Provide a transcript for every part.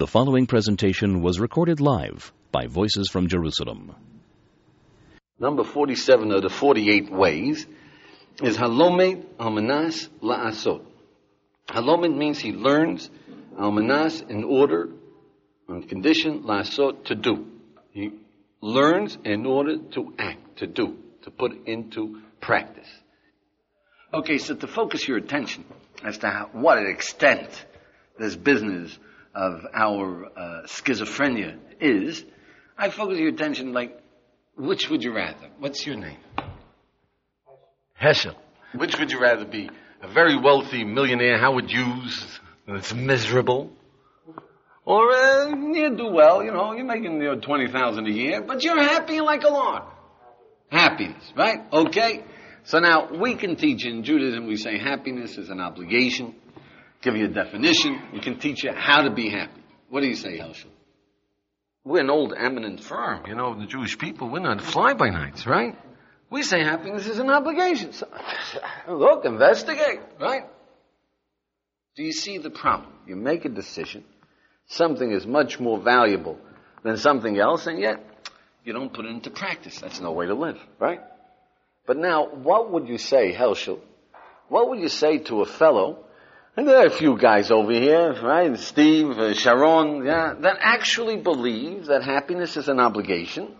The following presentation was recorded live by Voices from Jerusalem. Number 47 of the 48 ways is halomed almanas la'asot. Halomed means he learns almanas in order, on condition, la'asot, to do. He learns in order to act, to do, to put into practice. Okay, so to focus your attention as to how, what extent this business of our uh, schizophrenia is, I focus your attention like, which would you rather? What's your name? Heschel. Which would you rather be? A very wealthy millionaire, Howard Hughes, that's miserable? Or, uh, you do well, you know, you're making you know, 20000 a year, but you're happy like a lark. Happiness, right? Okay? So now, we can teach in Judaism, we say happiness is an obligation. Give you a definition. We can teach you how to be happy. What do you say, Heschel? We're an old eminent firm, you know, the Jewish people. We're not fly-by-nights, right? We say happiness is an obligation. So, look, investigate, right? Do you see the problem? You make a decision. Something is much more valuable than something else, and yet you don't put it into practice. That's no way to live, right? But now, what would you say, Heschel? What would you say to a fellow and there are a few guys over here, right? Steve, uh, Sharon, yeah, that actually believe that happiness is an obligation.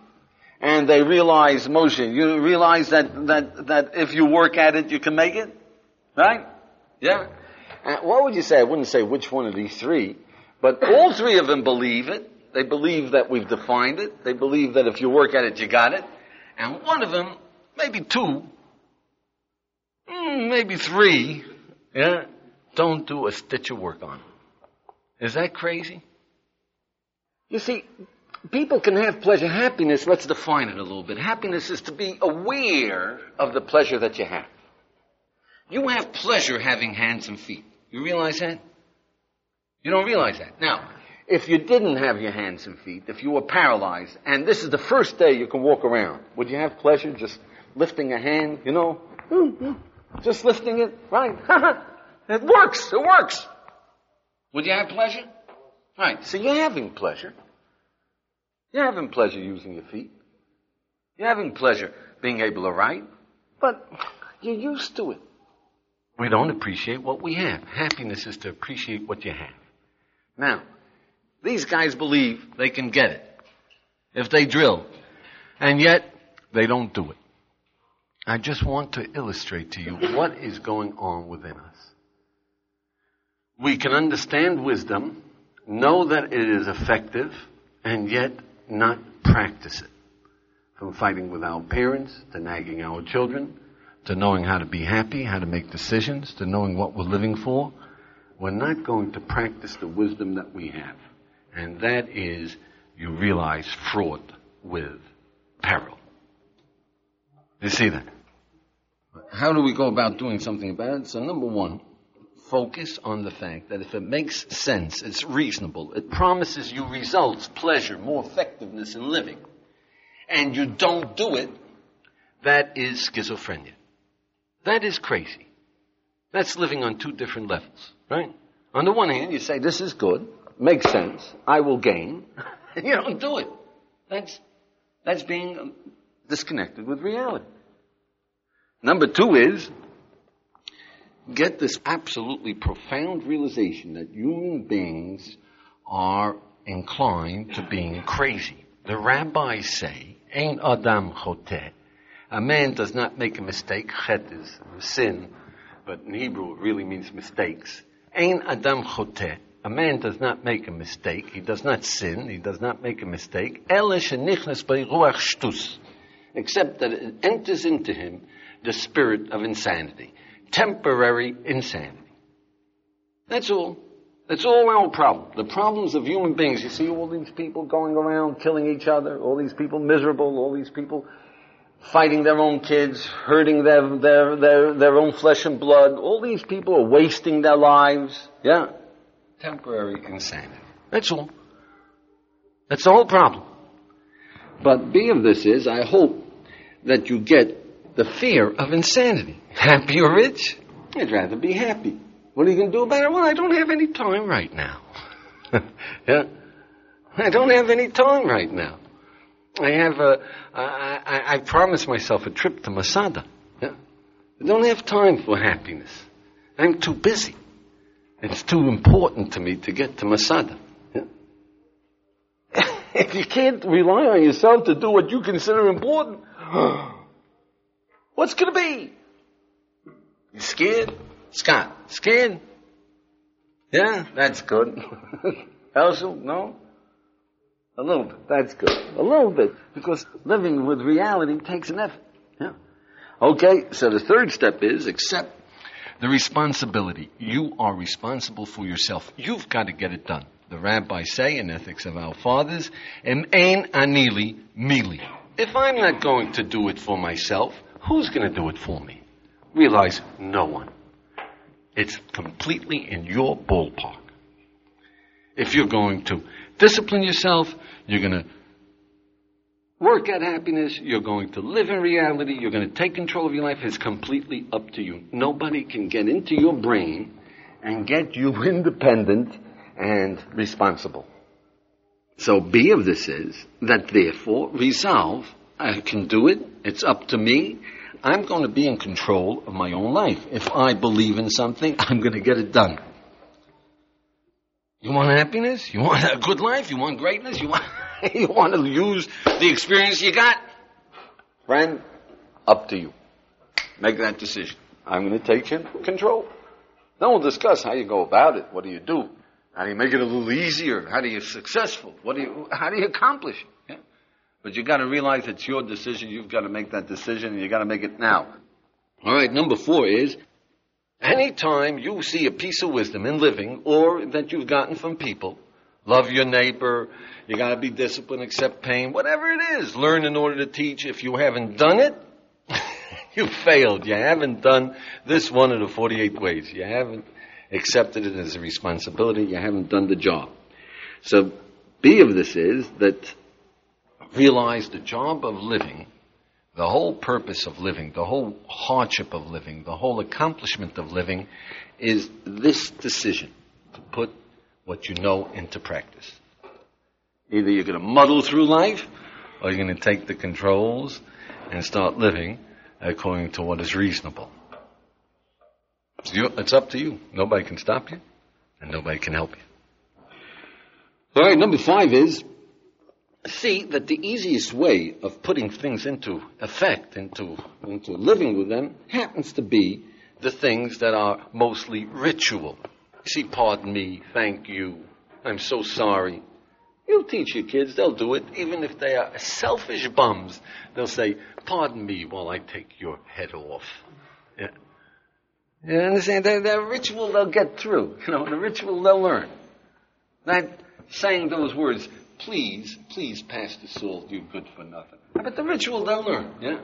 And they realize, Moshe, you realize that, that, that if you work at it, you can make it? Right? Yeah? And what would you say? I wouldn't say which one of these three, but all three of them believe it. They believe that we've defined it. They believe that if you work at it, you got it. And one of them, maybe two, mm, maybe three, yeah, don't do a stitch of work on. Is that crazy? You see, people can have pleasure. Happiness, let's define it a little bit. Happiness is to be aware of the pleasure that you have. You have pleasure having hands and feet. You realize that? You don't realize that. Now, if you didn't have your hands and feet, if you were paralyzed, and this is the first day you can walk around, would you have pleasure just lifting a hand, you know? Hmm, hmm. Just lifting it, right? It works. It works. Would you have pleasure? Right. So you're having pleasure. You're having pleasure using your feet. You're having pleasure being able to write. But you're used to it. We don't appreciate what we have. Happiness is to appreciate what you have. Now, these guys believe they can get it if they drill. And yet, they don't do it. I just want to illustrate to you what is going on within us we can understand wisdom, know that it is effective, and yet not practice it. From fighting with our parents, to nagging our children, to knowing how to be happy, how to make decisions, to knowing what we're living for, we're not going to practice the wisdom that we have. And that is, you realize, fraught with peril. You see that? How do we go about doing something about it? So number one, focus on the fact that if it makes sense, it's reasonable, it promises you results, pleasure, more effectiveness in living, and you don't do it, that is schizophrenia. That is crazy. That's living on two different levels, right? On the one hand, you say, this is good, makes sense, I will gain, and you don't do it. That's, that's being disconnected with reality. Number two is, get this absolutely profound realization that human beings are inclined to being crazy. The rabbis say, Ein Adam Choteh. A man does not make a mistake. Chet is sin, but in Hebrew it really means mistakes. Ein Adam Choteh. A man does not make a mistake. He does not sin. He does not make a mistake. Except that it enters into him the spirit of insanity temporary insanity. That's all. That's all our problem. The problems of human beings. You see all these people going around killing each other, all these people miserable, all these people fighting their own kids, hurting their, their, their, their own flesh and blood. All these people are wasting their lives. Yeah. Temporary insanity. That's all. That's the whole problem. But B of this is, I hope that you get the fear of insanity. Happy or rich? I'd rather be happy. What are you going to do about it? Well, I don't have any time right now. yeah? I don't have any time right now. I have a, I, I, I promised myself a trip to Masada. Yeah? I don't have time for happiness. I'm too busy. It's too important to me to get to Masada. If you can't rely on yourself to do what you consider important, oh, what's going to be? You scared? Scott, scared? Yeah, that's good. Elsa, no? A little bit. That's good. A little bit. Because living with reality takes an effort. Yeah. Okay, so the third step is accept the responsibility. You are responsible for yourself. You've got to get it done. The rabbis say in Ethics of Our Fathers, Em ein anili mili. If I'm not going to do it for myself, who's going to do it for me? Realize no one. It's completely in your ballpark. If you're going to discipline yourself, you're going to work at happiness, you're going to live in reality, you're going to take control of your life, it's completely up to you. Nobody can get into your brain and get you independent and responsible. So B of this is that therefore resolve, I can do it, it's up to me, I'm going to be in control of my own life. If I believe in something, I'm going to get it done. You want happiness? You want a good life? You want greatness? You want, you want to use the experience you got? Friend, up to you. Make that decision. I'm going to take control. Then we'll discuss how you go about it. What do you do? How do you make it a little easier? How do you successful? What do you, how do you accomplish it? But you got to realize it's your decision. You've got to make that decision, and you got to make it now. All right. Number four is anytime you see a piece of wisdom in living, or that you've gotten from people, love your neighbor. You got to be disciplined, accept pain, whatever it is. Learn in order to teach. If you haven't done it, you failed. You haven't done this one of the 48 ways. You haven't accepted it as a responsibility. You haven't done the job. So, B of this is that realize the job of living, the whole purpose of living, the whole hardship of living, the whole accomplishment of living is this decision to put what you know into practice. Either you're going to muddle through life or you're going to take the controls and start living according to what is reasonable. It's up to you. Nobody can stop you and nobody can help you. All right, number five is see that the easiest way of putting things into effect, into, into living with them, happens to be the things that are mostly ritual. See, pardon me, thank you, I'm so sorry. You'll teach your kids, they'll do it, even if they are selfish bums. They'll say, pardon me while I take your head off. Yeah. You understand? That, that ritual they'll get through. You know, the ritual they'll learn. That saying those words, please, please pass the salt, you good for nothing. But the ritual they'll learn, yeah?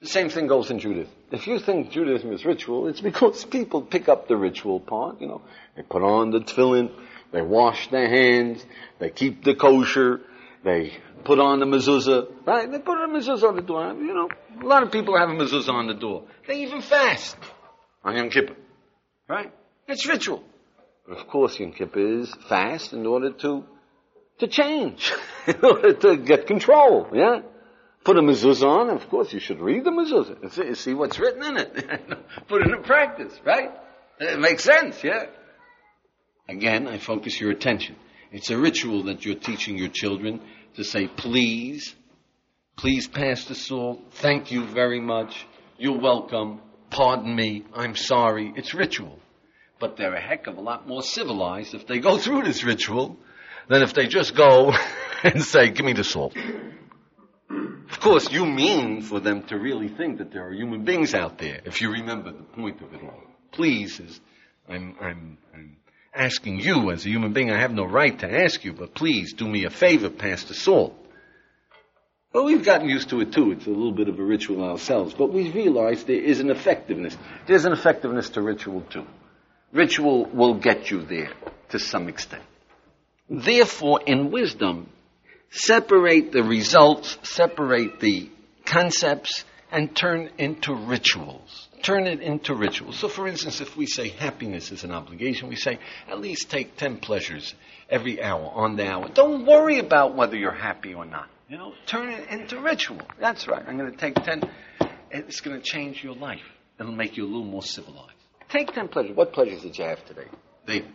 The same thing goes in Judaism. If you think Judaism is ritual, it's because people pick up the ritual part, you know. They put on the tefillin, they wash their hands, they keep the kosher, they put on the mezuzah, right? They put a mezuzah on the door. You know, a lot of people have a mezuzah on the door. They even fast on Yom Kippur, right? It's ritual. But of course, Yom Kippur is fast in order to to change, to get control, yeah? Put a mezuzah on, of course you should read the mezuzah and see, see what's written in it. Put it into practice, right? It makes sense, yeah? Again, I focus your attention. It's a ritual that you're teaching your children to say, please, please pass the salt, thank you very much, you're welcome, pardon me, I'm sorry. It's ritual. But they're a heck of a lot more civilized if they go through this ritual than if they just go and say, give me the salt. Of course, you mean for them to really think that there are human beings out there, if you remember the point of it all. Please, is, I'm, I'm, I'm asking you as a human being, I have no right to ask you, but please do me a favor, pass the salt. Well, we've gotten used to it too. It's a little bit of a ritual ourselves, but we realize there is an effectiveness. There's an effectiveness to ritual too. Ritual will get you there to some extent. Therefore, in wisdom, separate the results, separate the concepts, and turn into rituals. Turn it into rituals. So, for instance, if we say happiness is an obligation, we say at least take 10 pleasures every hour on the hour. Don't worry about whether you're happy or not. You know, turn it into ritual. That's right. I'm going to take 10. It's going to change your life. It'll make you a little more civilized. Take 10 pleasures. What pleasures did you have today? David.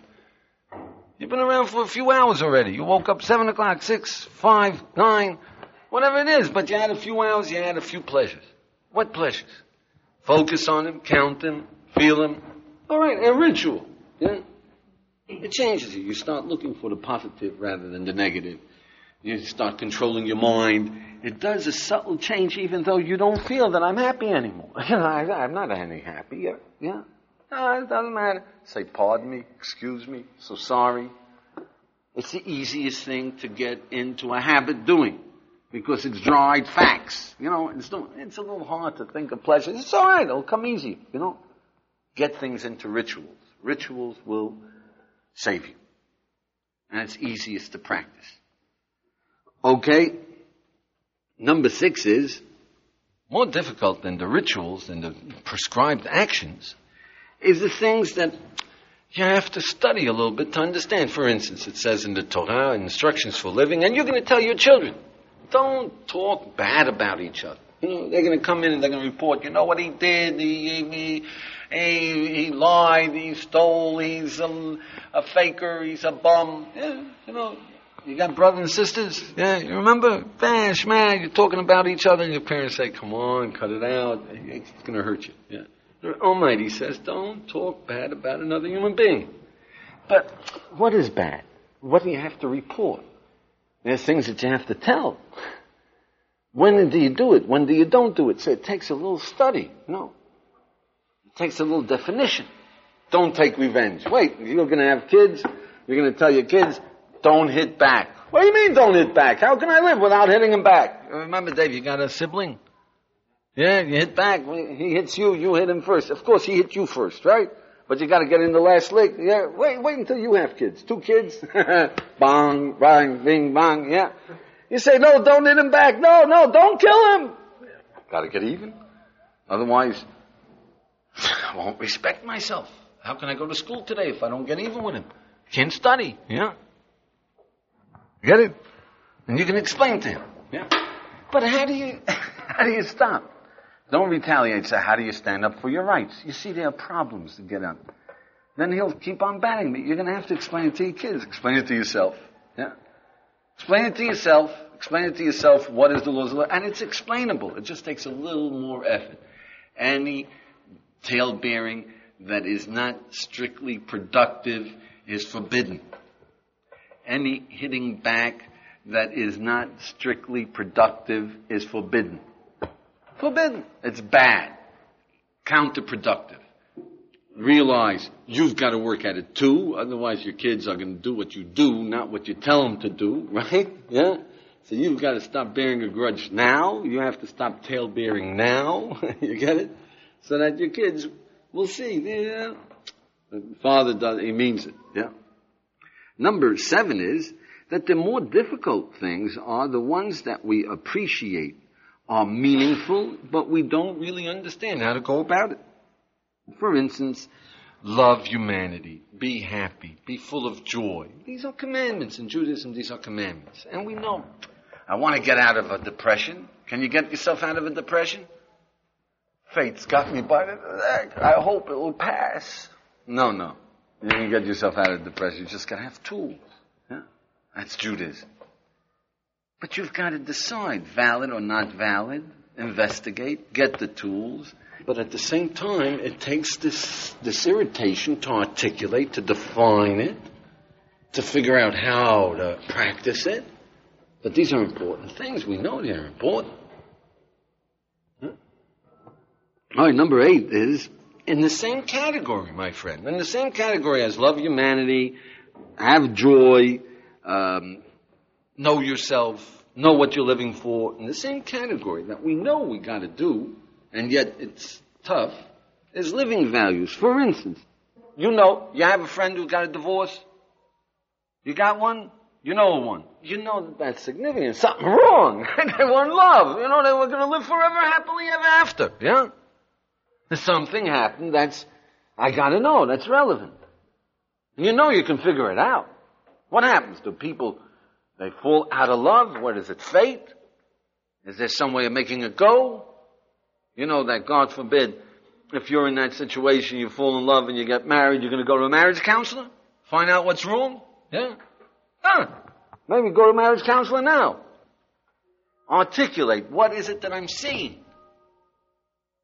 You've been around for a few hours already. You woke up 7 o'clock, 6, 5, 9, whatever it is, but you had a few hours, you had a few pleasures. What pleasures? Focus on them, count them, feel them. All right, a ritual. Yeah? It changes you. You start looking for the positive rather than the negative. You start controlling your mind. It does a subtle change even though you don't feel that I'm happy anymore. I, am not any happier. Yeah? No, it doesn't matter. Say, pardon me, excuse me, so sorry. It's the easiest thing to get into a habit doing because it's dried facts. You know, it's, it's a little hard to think of pleasure. It's all right. It'll come easy. You know, get things into rituals. Rituals will save you, and it's easiest to practice. Okay. Number six is more difficult than the rituals and the prescribed actions is the things that you have to study a little bit to understand. For instance, it says in the Torah, instructions for living, and you're going to tell your children, don't talk bad about each other. You know, they're going to come in and they're going to report, you know what he did? He, he, he, he lied, he stole, he's a, a faker, he's a bum. Yeah, you know, you got brothers and sisters. Yeah, you remember? Bash, man, you're talking about each other, and your parents say, come on, cut it out. It's going to hurt you. Yeah. The Almighty says, don't talk bad about another human being. But what is bad? What do you have to report? There's things that you have to tell. When do you do it? When do you don't do it? So it takes a little study. No. It takes a little definition. Don't take revenge. Wait, you're going to have kids. You're going to tell your kids, don't hit back. What do you mean don't hit back? How can I live without hitting him back? Remember, Dave, you got a sibling? Yeah, you hit back. He hits you, you hit him first. Of course, he hit you first, right? But you got to get in the last lick. Yeah, wait, wait until you have kids. Two kids. bang, bang, bing, bang. Yeah. You say, no, don't hit him back. No, no, don't kill him. Got to get even. Otherwise, I won't respect myself. How can I go to school today if I don't get even with him? Can't study. Yeah. Get it? And you can explain to him. Yeah. But how do you, how do you stop? Don't retaliate. So how do you stand up for your rights? You see, there are problems to get up. Then he'll keep on batting me. You're going to have to explain it to your kids. Explain it to yourself. Yeah. Explain it to yourself. Explain it to yourself. What is the laws of law? And it's explainable. It just takes a little more effort. Any tail bearing that is not strictly productive is forbidden. Any hitting back that is not strictly productive is forbidden. Forbidden. It's bad. Counterproductive. Realize you've got to work at it too, otherwise your kids are going to do what you do, not what you tell them to do, right? Yeah? So you've got to stop bearing a grudge now. You have to stop tail bearing now. you get it? So that your kids will see, yeah. The father does, he means it, yeah. Number seven is that the more difficult things are the ones that we appreciate are meaningful, but we don't really understand how to go about it. For instance, love humanity, be happy, be full of joy. These are commandments in Judaism, these are commandments. And we know, I want to get out of a depression. Can you get yourself out of a depression? Fate's got me by the neck. I hope it will pass. No, no. You can get yourself out of depression. You just gotta have tools. Yeah? That's Judaism. But you've got to decide valid or not valid, investigate, get the tools. But at the same time, it takes this, this irritation to articulate, to define it, to figure out how to practice it. But these are important things. We know they're important. Huh? All right, number eight is in the same category, my friend. In the same category as love humanity, have joy, um, know yourself, know what you're living for, in the same category that we know we got to do, and yet it's tough, is living values. For instance, you know, you have a friend who got a divorce. You got one? You know one. You know that that's significant. Something wrong. they in love. You know, they were going to live forever happily ever after. Yeah? Something happened that's, I gotta know, that's relevant. And You know you can figure it out. What happens? Do people, they fall out of love? What is it, fate? Is there some way of making it go? You know that, God forbid, if you're in that situation, you fall in love and you get married, you're going to go to a marriage counselor? Find out what's wrong? Yeah? Huh. Maybe go to a marriage counselor now. Articulate, what is it that I'm seeing?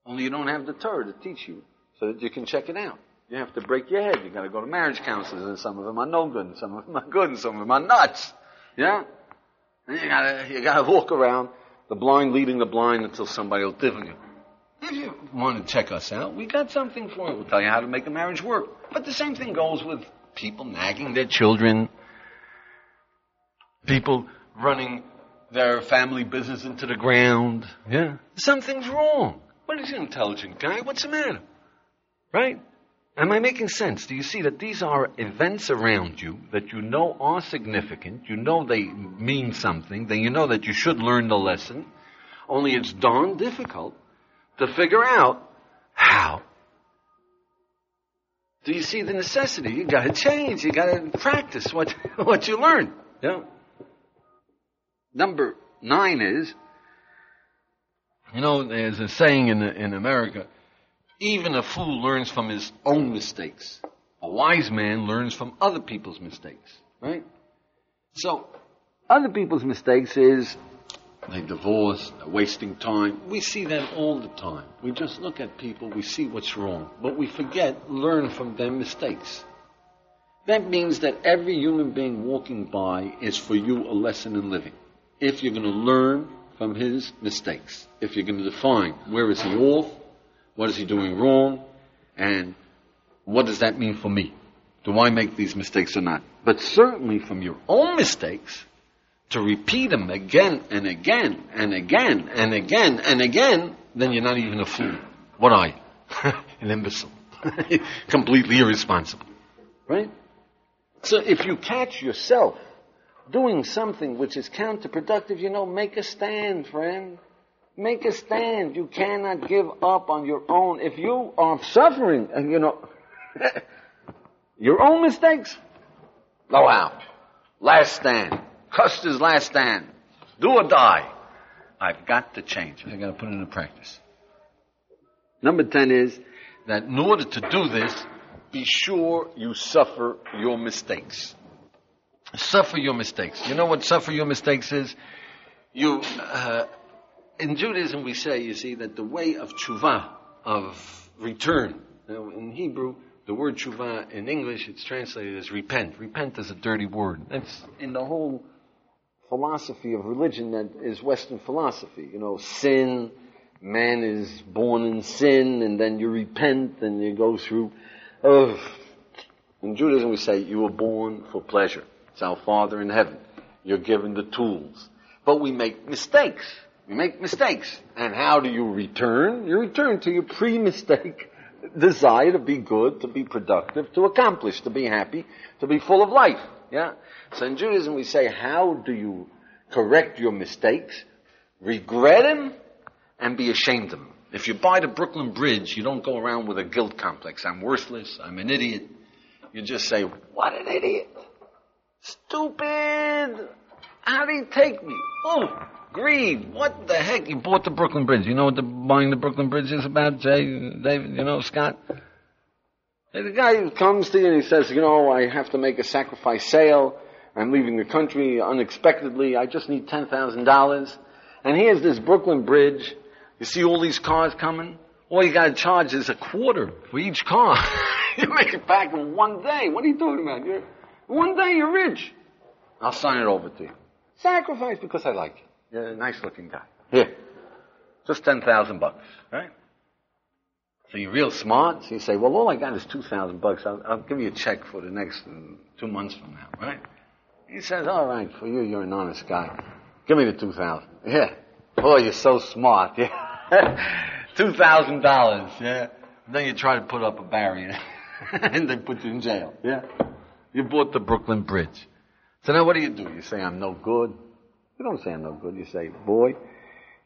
Only you don't have the Torah to teach you so that you can check it out. You have to break your head. You've gotta go to marriage counselors and some of them are no good and some of them are good and some of them are nuts. Yeah? And you gotta, you gotta walk around the blind leading the blind until somebody will tell you. If you want to check us out, we got something for you. We'll tell you how to make a marriage work. But the same thing goes with people nagging their children, people running their family business into the ground. Yeah. Something's wrong. What is an intelligent guy? What's the matter? Right? Am I making sense? Do you see that these are events around you that you know are significant? You know they mean something. Then you know that you should learn the lesson. Only it's darn difficult to figure out how. Do you see the necessity? You got to change. You got to practice what what you learn. Yeah. Number nine is you know, there's a saying in, in America, even a fool learns from his own mistakes. A wise man learns from other people's mistakes, right? So, other people's mistakes is they divorce, they're wasting time. We see that all the time. We just look at people, we see what's wrong, but we forget, learn from their mistakes. That means that every human being walking by is for you a lesson in living. If you're going to learn from his mistakes. If you're going to define where is he off, what is he doing wrong, and what does that mean for me? Do I make these mistakes or not? But certainly from your own mistakes, to repeat them again and again and again and again and again, then you're not even a fool. What are you? An imbecile. Completely irresponsible. Right? So if you catch yourself doing something which is counterproductive, you know, make a stand, friend. Make a stand. You cannot give up on your own. If you are suffering, and you know, your own mistakes, go out. Last stand. Custer's last stand. Do or die. I've got to change. I've got to put it into practice. Number 10 is that in order to do this, be sure you suffer your mistakes. Suffer your mistakes. You know what suffer your mistakes is? You, uh, in Judaism we say, you see, that the way of tshuva, of return, now in Hebrew, the word tshuva in English, it's translated as repent. Repent is a dirty word. That's in the whole philosophy of religion that is Western philosophy. You know, sin, man is born in sin, and then you repent, and you go through. Uh, in Judaism we say you were born for pleasure. It's our Father in heaven. You're given the tools. But we make mistakes. We make mistakes. And how do you return? You return to your pre-mistake desire to be good, to be productive, to accomplish, to be happy, to be full of life. Yeah? So in Judaism we say, how do you correct your mistakes, regret them, and be ashamed of them? If you buy the Brooklyn Bridge, you don't go around with a guilt complex. I'm worthless. I'm an idiot. You just say, what an idiot. Stupid! How did he take me? Oh, greed. What the heck? You bought the Brooklyn Bridge. You know what the buying the Brooklyn Bridge is about, Jay, David? You know, Scott? The guy comes to you and he says, you know, I have to make a sacrifice sale. I'm leaving the country unexpectedly. I just need $10,000. And here's this Brooklyn Bridge. You see all these cars coming? All you gotta charge is a quarter for each car. you make it back in one day. What are you talking about? You're, one day you're rich. I'll sign it over to you. Sacrifice because I like you. A nice looking guy. Here. Just 10,000 bucks, right? So you're real smart. So you say, well, all I got is 2,000 bucks. I'll, I'll, give you a check for the next uh, two months from now, right? He says, all right, for you, you're an honest guy. Give me the 2,000. Yeah. Boy, you're so smart. Yeah. $2,000. Yeah. And then you try to put up a barrier and they put you in jail. Yeah. You bought the Brooklyn Bridge. So now what do you do? You say, I'm no good. You don't say I'm no good. You say, boy,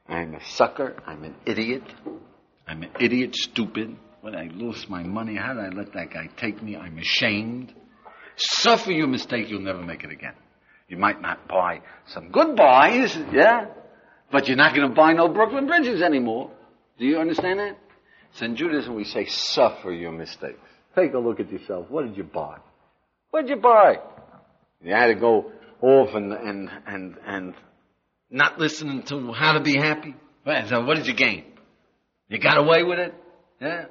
I'm a sucker. I'm an idiot. I'm an idiot, stupid. When I lost my money, how did I let that guy take me? I'm ashamed. Suffer your mistake, you'll never make it again. You might not buy some good buys, yeah, but you're not going to buy no Brooklyn Bridges anymore. Do you understand that? So in Judaism we say, suffer your mistakes. Take a look at yourself. What did you buy? What did you buy? You had to go off and, and, and, and not listening to how to be happy. So what did you gain? You got away with it? Yeah?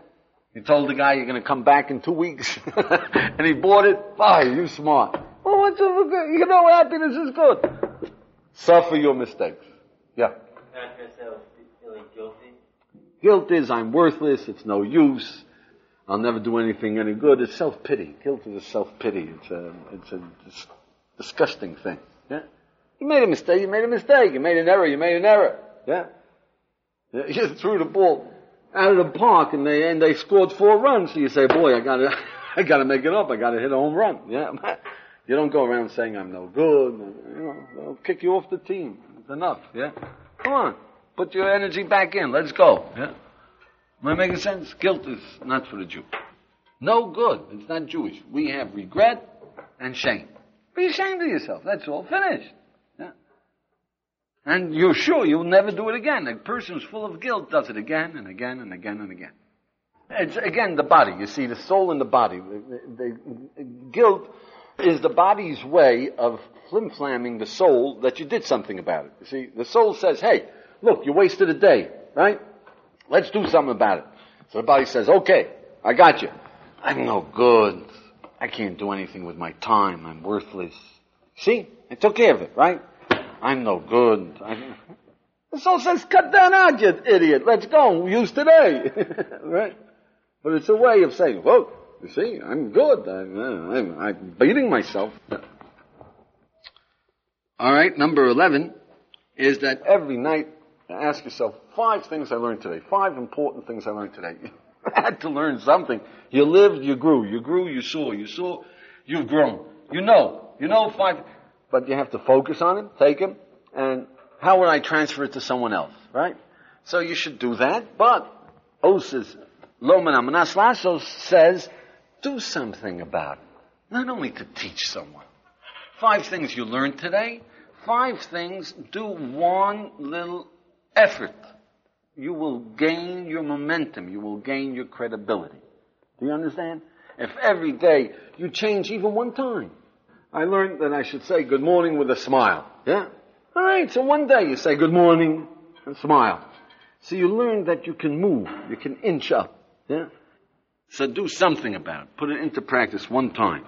You told the guy you're going to come back in two weeks, and he bought it. Why? You smart. Well, what's so good? You know happiness is good. Suffer your mistakes. Yeah. guilty. Guilt is I'm worthless. It's no use. I'll never do anything any good. It's self pity. Guilt is self pity. It's a it's a dis- disgusting thing. Yeah. You made a mistake. You made a mistake. You made an error. You made an error. Yeah. You threw the ball out of the park and they and they scored four runs. So you say, boy, I gotta I gotta make it up. I gotta hit a home run. Yeah. You don't go around saying I'm no good. You know, they'll kick you off the team. It's enough. Yeah. Come on. Put your energy back in. Let's go. Yeah. Am I making sense? Guilt is not for the Jew. No good. It's not Jewish. We have regret and shame. Be ashamed of yourself. That's all. Finished. And you're sure you'll never do it again. A person who's full of guilt does it again and again and again and again. It's again the body. You see, the soul and the body. The, the, guilt is the body's way of flim-flamming the soul that you did something about it. You see, the soul says, hey, look, you wasted a day, right? Let's do something about it. So the body says, okay, I got you. I'm no good. I can't do anything with my time. I'm worthless. See? I took care of it, right? I'm no good. I... The says, cut that out, you idiot. Let's go. Use today. right? But it's a way of saying, whoa, you see, I'm good. I'm, uh, I'm, I'm beating myself. All right, number 11 is that every night ask yourself five things I learned today. Five important things I learned today. You had to learn something. You lived, you grew. You grew, you saw. You saw, you've grown. You know. You know five. But you have to focus on it, take them, and how would I transfer it to someone else, right? So you should do that, but Osis, Lomanamanas Lasso says, do something about it. Not only to teach someone. Five things you learned today. Five things, do one little effort, you will gain your momentum. You will gain your credibility. Do you understand? If every day you change even one time. I learned that I should say good morning with a smile. Yeah? Alright, so one day you say good morning and smile. So you learn that you can move. You can inch up. Yeah? So do something about it. Put it into practice one time.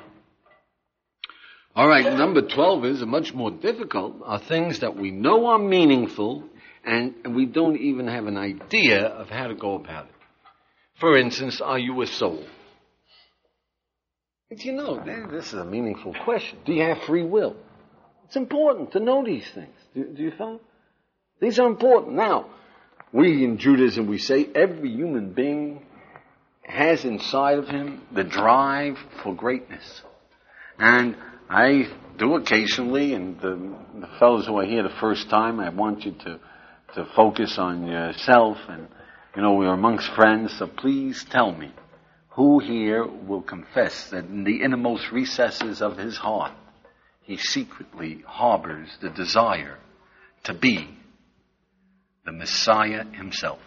Alright, number 12 is a much more difficult, are things that we know are meaningful and we don't even have an idea of how to go about it. For instance, are you a soul? But you know, uh-huh. this is a meaningful question. Do you have free will? It's important to know these things. Do, do you follow? These are important. Now, we in Judaism, we say every human being has inside of him the drive for greatness. And I do occasionally, and the, the fellows who are here the first time, I want you to to focus on yourself and, you know, we're amongst friends, so please tell me who here will confess that in the innermost recesses of his heart, he secretly harbors the desire to be the Messiah himself.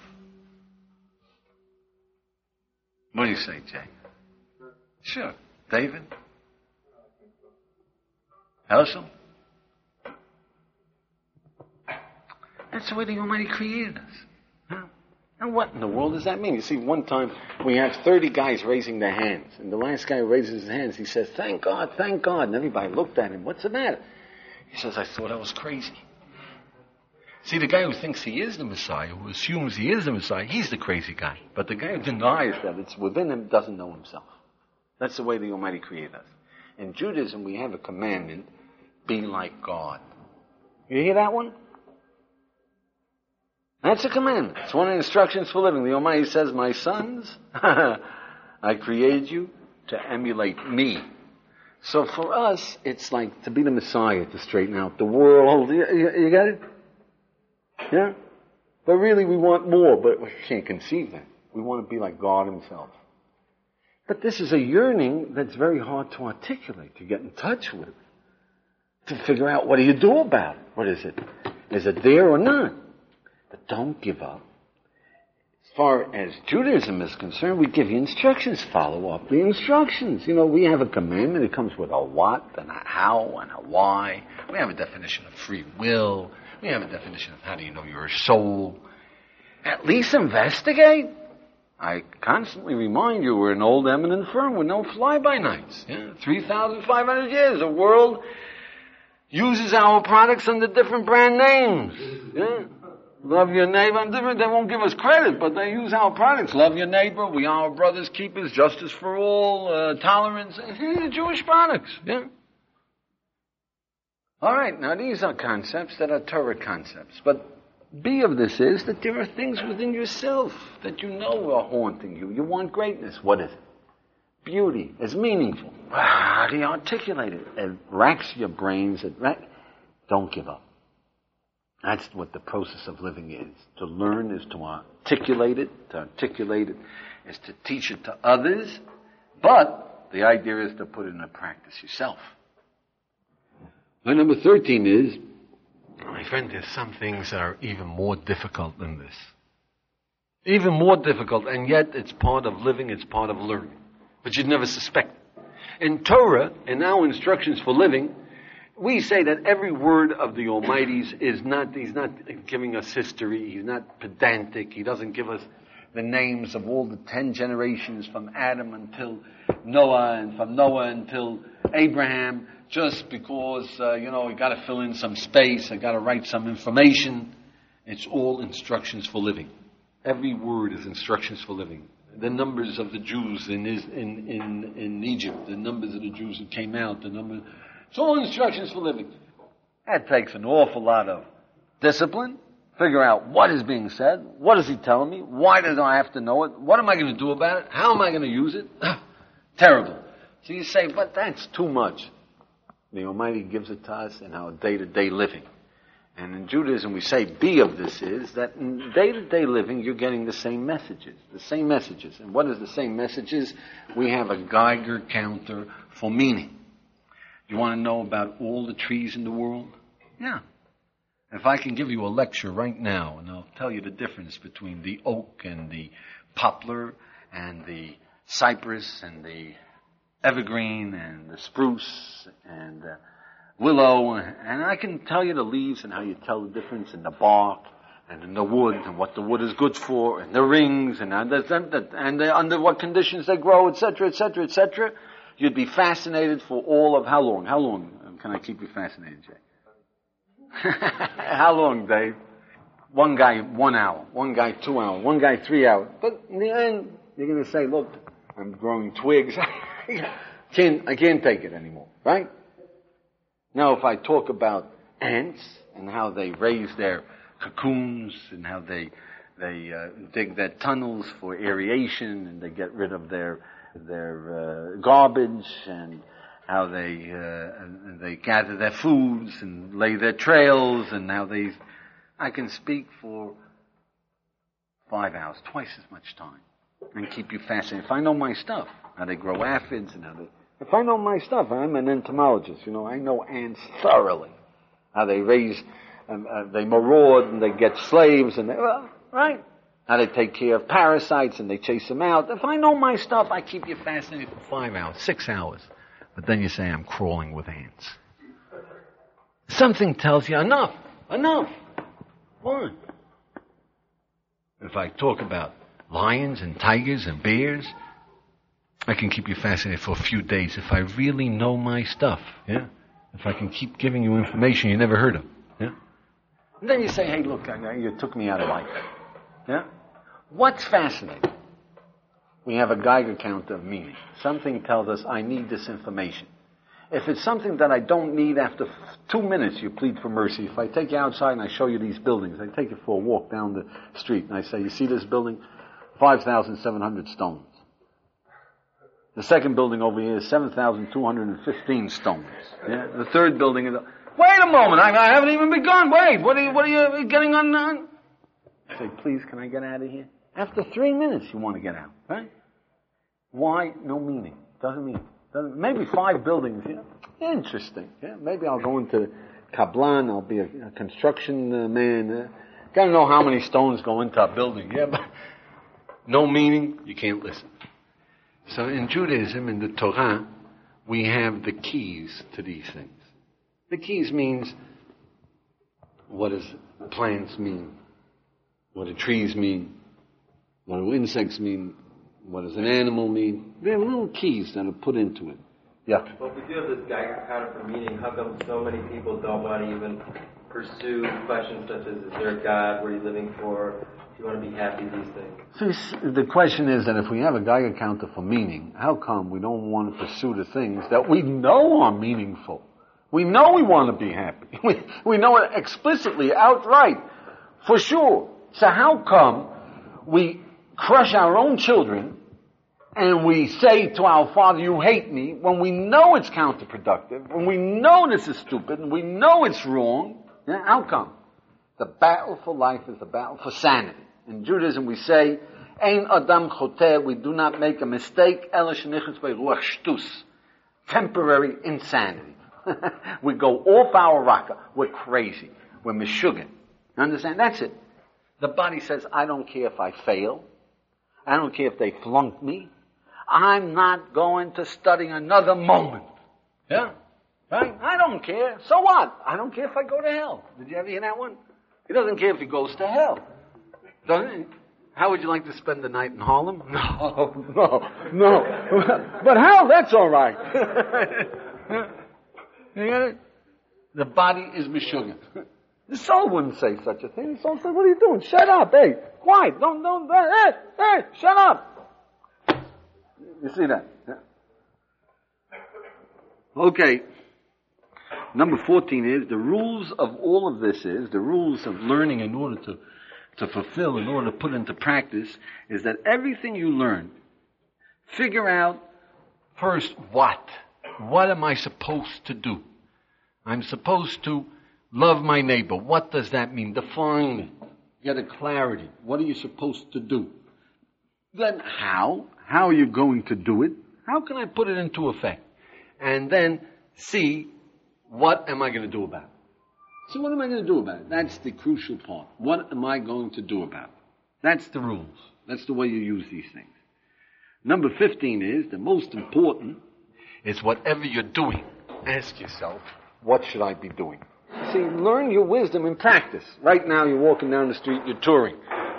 What do you say, Jay? Sure. David? Elsham? That's the way the Almighty created us. And what in the world does that mean? You see, one time we have 30 guys raising their hands, and the last guy raises his hands, he says, Thank God, thank God. And everybody looked at him, What's the matter? He says, I thought I was crazy. See, the guy who thinks he is the Messiah, who assumes he is the Messiah, he's the crazy guy. But the guy who denies that it's within him doesn't know himself. That's the way the Almighty created us. In Judaism, we have a commandment be like God. You hear that one? That's a commandment. It's one of the instructions for living. The Almighty says, My sons, I created you to emulate me. So for us, it's like to be the Messiah, to straighten out the world. You, you, you get it? Yeah? But really, we want more, but we can't conceive that. We want to be like God Himself. But this is a yearning that's very hard to articulate, to get in touch with, to figure out what do you do about it. What is it? Is it there or not? But don't give up. As far as Judaism is concerned, we give you instructions. Follow up the instructions. You know, we have a commandment. It comes with a what and a how and a why. We have a definition of free will. We have a definition of how do you know you're soul. At least investigate. I constantly remind you we're an old eminent firm with no fly-by-nights. Yeah? 3,500 years. The world uses our products under different brand names. Yeah? Love your neighbor. I'm different. They won't give us credit, but they use our products. Love your neighbor. We are brothers keepers. Justice for all. Uh, tolerance. Jewish products. Yeah. All right. Now these are concepts that are Torah concepts, but B of this is that there are things within yourself that you know are haunting you. You want greatness. What is it? Beauty. is meaningful. How do you articulate it? It racks your brains. It rack... Don't give up. That's what the process of living is. To learn is to articulate it. To articulate it is to teach it to others. But the idea is to put it into practice yourself. And number 13 is, my friend, there's some things that are even more difficult than this. Even more difficult, and yet it's part of living, it's part of learning. But you'd never suspect. In Torah, in our instructions for living, we say that every word of the Almighty's is not, he's not giving us history, he's not pedantic, he doesn't give us the names of all the ten generations from Adam until Noah and from Noah until Abraham just because, uh, you know, I got to fill in some space, I got to write some information. It's all instructions for living. Every word is instructions for living. The numbers of the Jews in, in, in, in Egypt, the numbers of the Jews who came out, the number, it's all instructions for living. That takes an awful lot of discipline. Figure out what is being said. What is he telling me? Why do I have to know it? What am I going to do about it? How am I going to use it? Terrible. So you say, but that's too much. The Almighty gives it to us in our day-to-day living. And in Judaism, we say B of this is that in day-to-day living, you're getting the same messages. The same messages. And what is the same messages? We have a Geiger counter for meaning. You want to know about all the trees in the world? Yeah. If I can give you a lecture right now, and I'll tell you the difference between the oak and the poplar and the cypress and the evergreen and the spruce and uh, willow, and I can tell you the leaves and how you tell the difference in the bark and in the wood and what the wood is good for and the rings and under, and under what conditions they grow, etc., etc., etc. You'd be fascinated for all of how long? How long can I keep you fascinated, Jay? how long, Dave? One guy, one hour. One guy, two hours. One guy, three hours. But in the end, you're going to say, look, I'm growing twigs. can't, I can't take it anymore, right? Now, if I talk about ants and how they raise their cocoons and how they they uh, dig their tunnels for aeration and they get rid of their their uh, garbage and how they uh, they gather their foods and lay their trails and how they I can speak for five hours, twice as much time, and keep you fascinated. If I know my stuff, how they grow aphids and how they. If I know my stuff, I'm an entomologist. You know, I know ants thoroughly. How they raise, um, uh, they maraud and they get slaves and they, well, right? How they take care of parasites and they chase them out. If I know my stuff, I keep you fascinated for five hours, six hours. But then you say I'm crawling with ants. Something tells you enough, enough. Why? If I talk about lions and tigers and bears, I can keep you fascinated for a few days if I really know my stuff. Yeah? If I can keep giving you information you never heard of. Yeah? And then you say, hey, look, you took me out of life. Yeah? What's fascinating? We have a Geiger counter of meaning. Something tells us, I need this information. If it's something that I don't need after two minutes, you plead for mercy. If I take you outside and I show you these buildings, I take you for a walk down the street and I say, you see this building? 5,700 stones. The second building over here is 7,215 stones. Yeah? The third building is... Wait a moment, I, I haven't even begun. Wait, what are you, what are you getting on? on? Say, please, can I get out of here? After three minutes, you want to get out, right? Why? No meaning. Doesn't mean. Doesn't, maybe five buildings. Yeah, interesting. Yeah, maybe I'll go into Kablan. I'll be a, a construction uh, man. Uh, Got to know how many stones go into a building. Yeah, but no meaning. You can't listen. So in Judaism, in the Torah, we have the keys to these things. The keys means what does plans mean? What do trees mean? What do insects mean? What does an animal mean? There are little keys that are put into it. Yeah. Well, if we do have this Geiger counter for meaning, how come so many people don't want to even pursue questions such as, is there a God? What are you living for? Do you want to be happy? These things. So the question is that if we have a Geiger counter for meaning, how come we don't want to pursue the things that we know are meaningful? We know we want to be happy. We, we know it explicitly, outright, for sure. So how come we crush our own children and we say to our father, you hate me, when we know it's counterproductive, when we know this is stupid, and we know it's wrong, yeah, how come? The battle for life is the battle for sanity. In Judaism we say, Ein Adam Choteh, we do not make a mistake, Elish Ruach Shtus. temporary insanity. we go off our rocker. We're crazy. We're mishuggin. Understand? That's it. The body says, I don't care if I fail. I don't care if they flunk me. I'm not going to study another moment. Yeah? Right? I don't care. So what? I don't care if I go to hell. Did you ever hear that one? He doesn't care if he goes to hell. Doesn't he? How would you like to spend the night in Harlem? No, no, no. but hell, that's all right. you get it? The body is Meshuggah. The soul wouldn't say such a thing. The soul says, what are you doing? Shut up. Hey, quiet. Don't, don't, hey, hey, shut up. You see that? Okay. Number 14 is the rules of all of this is, the rules of learning in order to, to fulfill, in order to put into practice, is that everything you learn, figure out first what. What am I supposed to do? I'm supposed to love my neighbor. What does that mean? Define it. Get a clarity. What are you supposed to do? Then how? How are you going to do it? How can I put it into effect? And then see what am I going to do about it? So what am I going to do about it? That's the crucial part. What am I going to do about it? That's the rules. That's the way you use these things. Number 15 is, the most important, is whatever you're doing, ask yourself, what should I be doing? See, learn your wisdom in practice. Right now you're walking down the street, you're touring.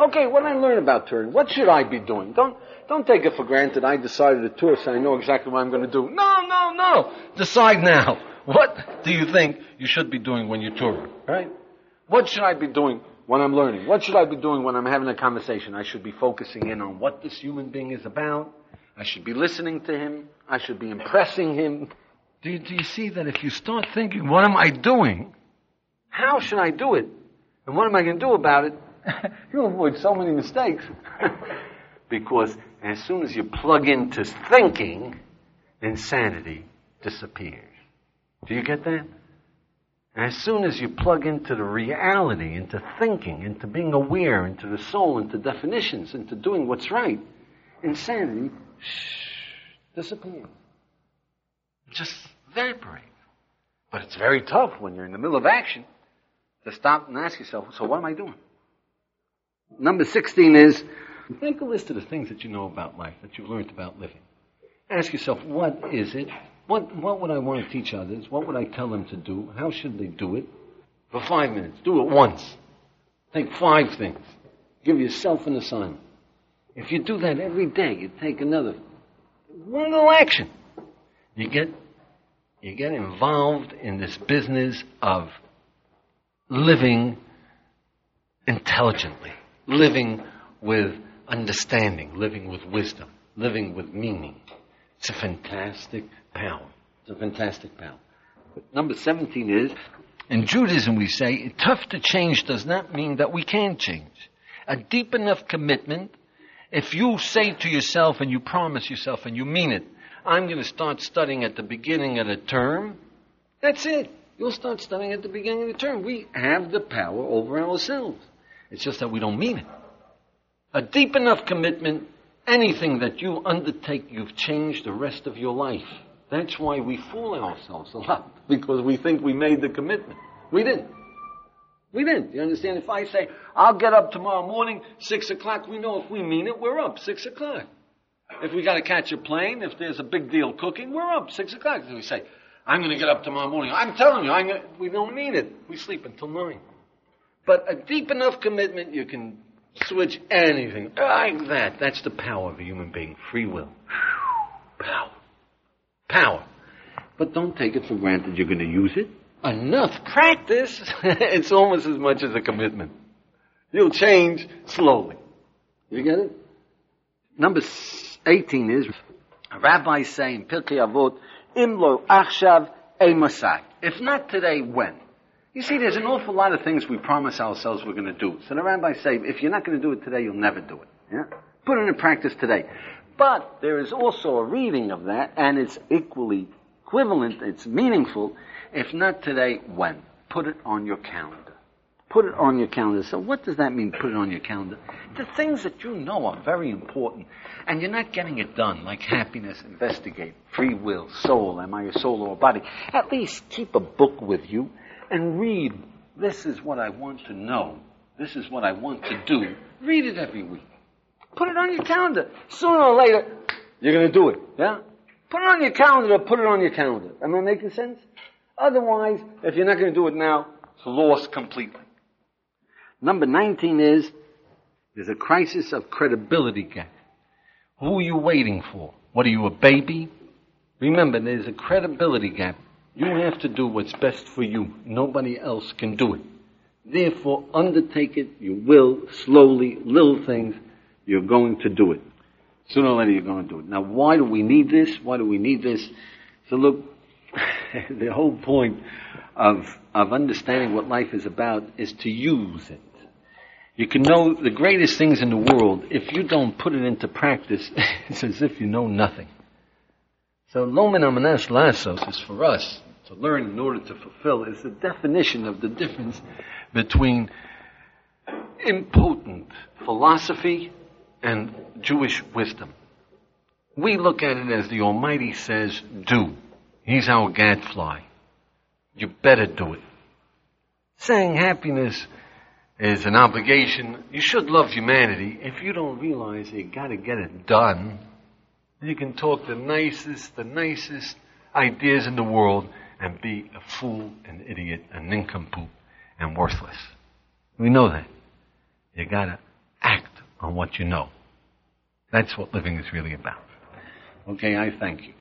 Okay, what did I learn about touring? What should I be doing? Don't, don't take it for granted I decided to tour so I know exactly what I'm going to do. No, no, no. Decide now. What do you think you should be doing when you're touring? Right? What should I be doing when I'm learning? What should I be doing when I'm having a conversation? I should be focusing in on what this human being is about. I should be listening to him. I should be impressing him. Do you, do you see that if you start thinking, what am I doing? How should I do it? And what am I going to do about it? You'll avoid so many mistakes. because as soon as you plug into thinking, insanity disappears. Do you get that? As soon as you plug into the reality, into thinking, into being aware, into the soul, into definitions, into doing what's right, insanity shh, disappears. Just evaporates. But it's very tough when you're in the middle of action to stop and ask yourself, so what am I doing? Number 16 is make a list of the things that you know about life, that you've learned about living. Ask yourself, what is it what, what would I want to teach others? What would I tell them to do? How should they do it? For five minutes. Do it once. Take five things. Give yourself an assignment. If you do that every day, you take another one little action. You get you get involved in this business of living intelligently, living with understanding, living with wisdom, living with meaning. It's a fantastic power. It's a fantastic power. But number 17 is, in Judaism we say, tough to change does not mean that we can change. A deep enough commitment, if you say to yourself and you promise yourself and you mean it, I'm going to start studying at the beginning of the term. That's it. You'll start studying at the beginning of the term. We have the power over ourselves. It's just that we don't mean it. A deep enough commitment, anything that you undertake, you've changed the rest of your life. That's why we fool ourselves a lot, because we think we made the commitment. We didn't. We didn't. You understand? If I say, I'll get up tomorrow morning, six o'clock, we know if we mean it, we're up six o'clock. If we got to catch a plane, if there's a big deal cooking, we're up six o'clock. If we say, I'm going to get up tomorrow morning, I'm telling you, I'm gonna, we don't mean it. We sleep until nine. But a deep enough commitment, you can switch anything like that. That's the power of a human being. Free will. Power. Power. But don't take it for granted you're going to use it. Enough practice, it's almost as much as a commitment. You'll change slowly. You get it? Number 18 is, rabbis say in Pirkei Avot, Achshav. If not today, when? You see, there's an awful lot of things we promise ourselves we're going to do. So the rabbis say, if you're not going to do it today, you'll never do it. Yeah? Put it in practice today. But there is also a reading of that, and it's equally equivalent, it's meaningful. If not today, when? Put it on your calendar. Put it on your calendar. So what does that mean, put it on your calendar? The things that you know are very important, and you're not getting it done, like happiness, investigate, free will, soul, am I a soul or a body? At least keep a book with you and read. This is what I want to know. This is what I want to do. Read it every week. Put it on your calendar. Sooner or later, you're going to do it. Yeah? Put it on your calendar put it on your calendar. Am I making sense? Otherwise, if you're not going to do it now, it's lost completely. Number 19 is there's a crisis of credibility gap. Who are you waiting for? What are you, a baby? Remember, there's a credibility gap. You have to do what's best for you. Nobody else can do it. Therefore, undertake it. You will, slowly, little things. You're going to do it. Sooner or later, you're going to do it. Now, why do we need this? Why do we need this? So look, the whole point of, of understanding what life is about is to use it. You can know the greatest things in the world. If you don't put it into practice, it's as if you know nothing. So Lomeid Al Menas La'asos is for us to learn in order to fulfill is the definition of the difference between impotent philosophy and Jewish wisdom. We look at it as the Almighty says, do. He's our gadfly. You better do it. Saying happiness is an obligation. You should love humanity. If you don't realize you gotta get it done, you can talk the nicest, the nicest ideas in the world and be a fool, an idiot, a nincompoop, and worthless. We know that. You gotta act on what you know. That's what living is really about. Okay, I thank you.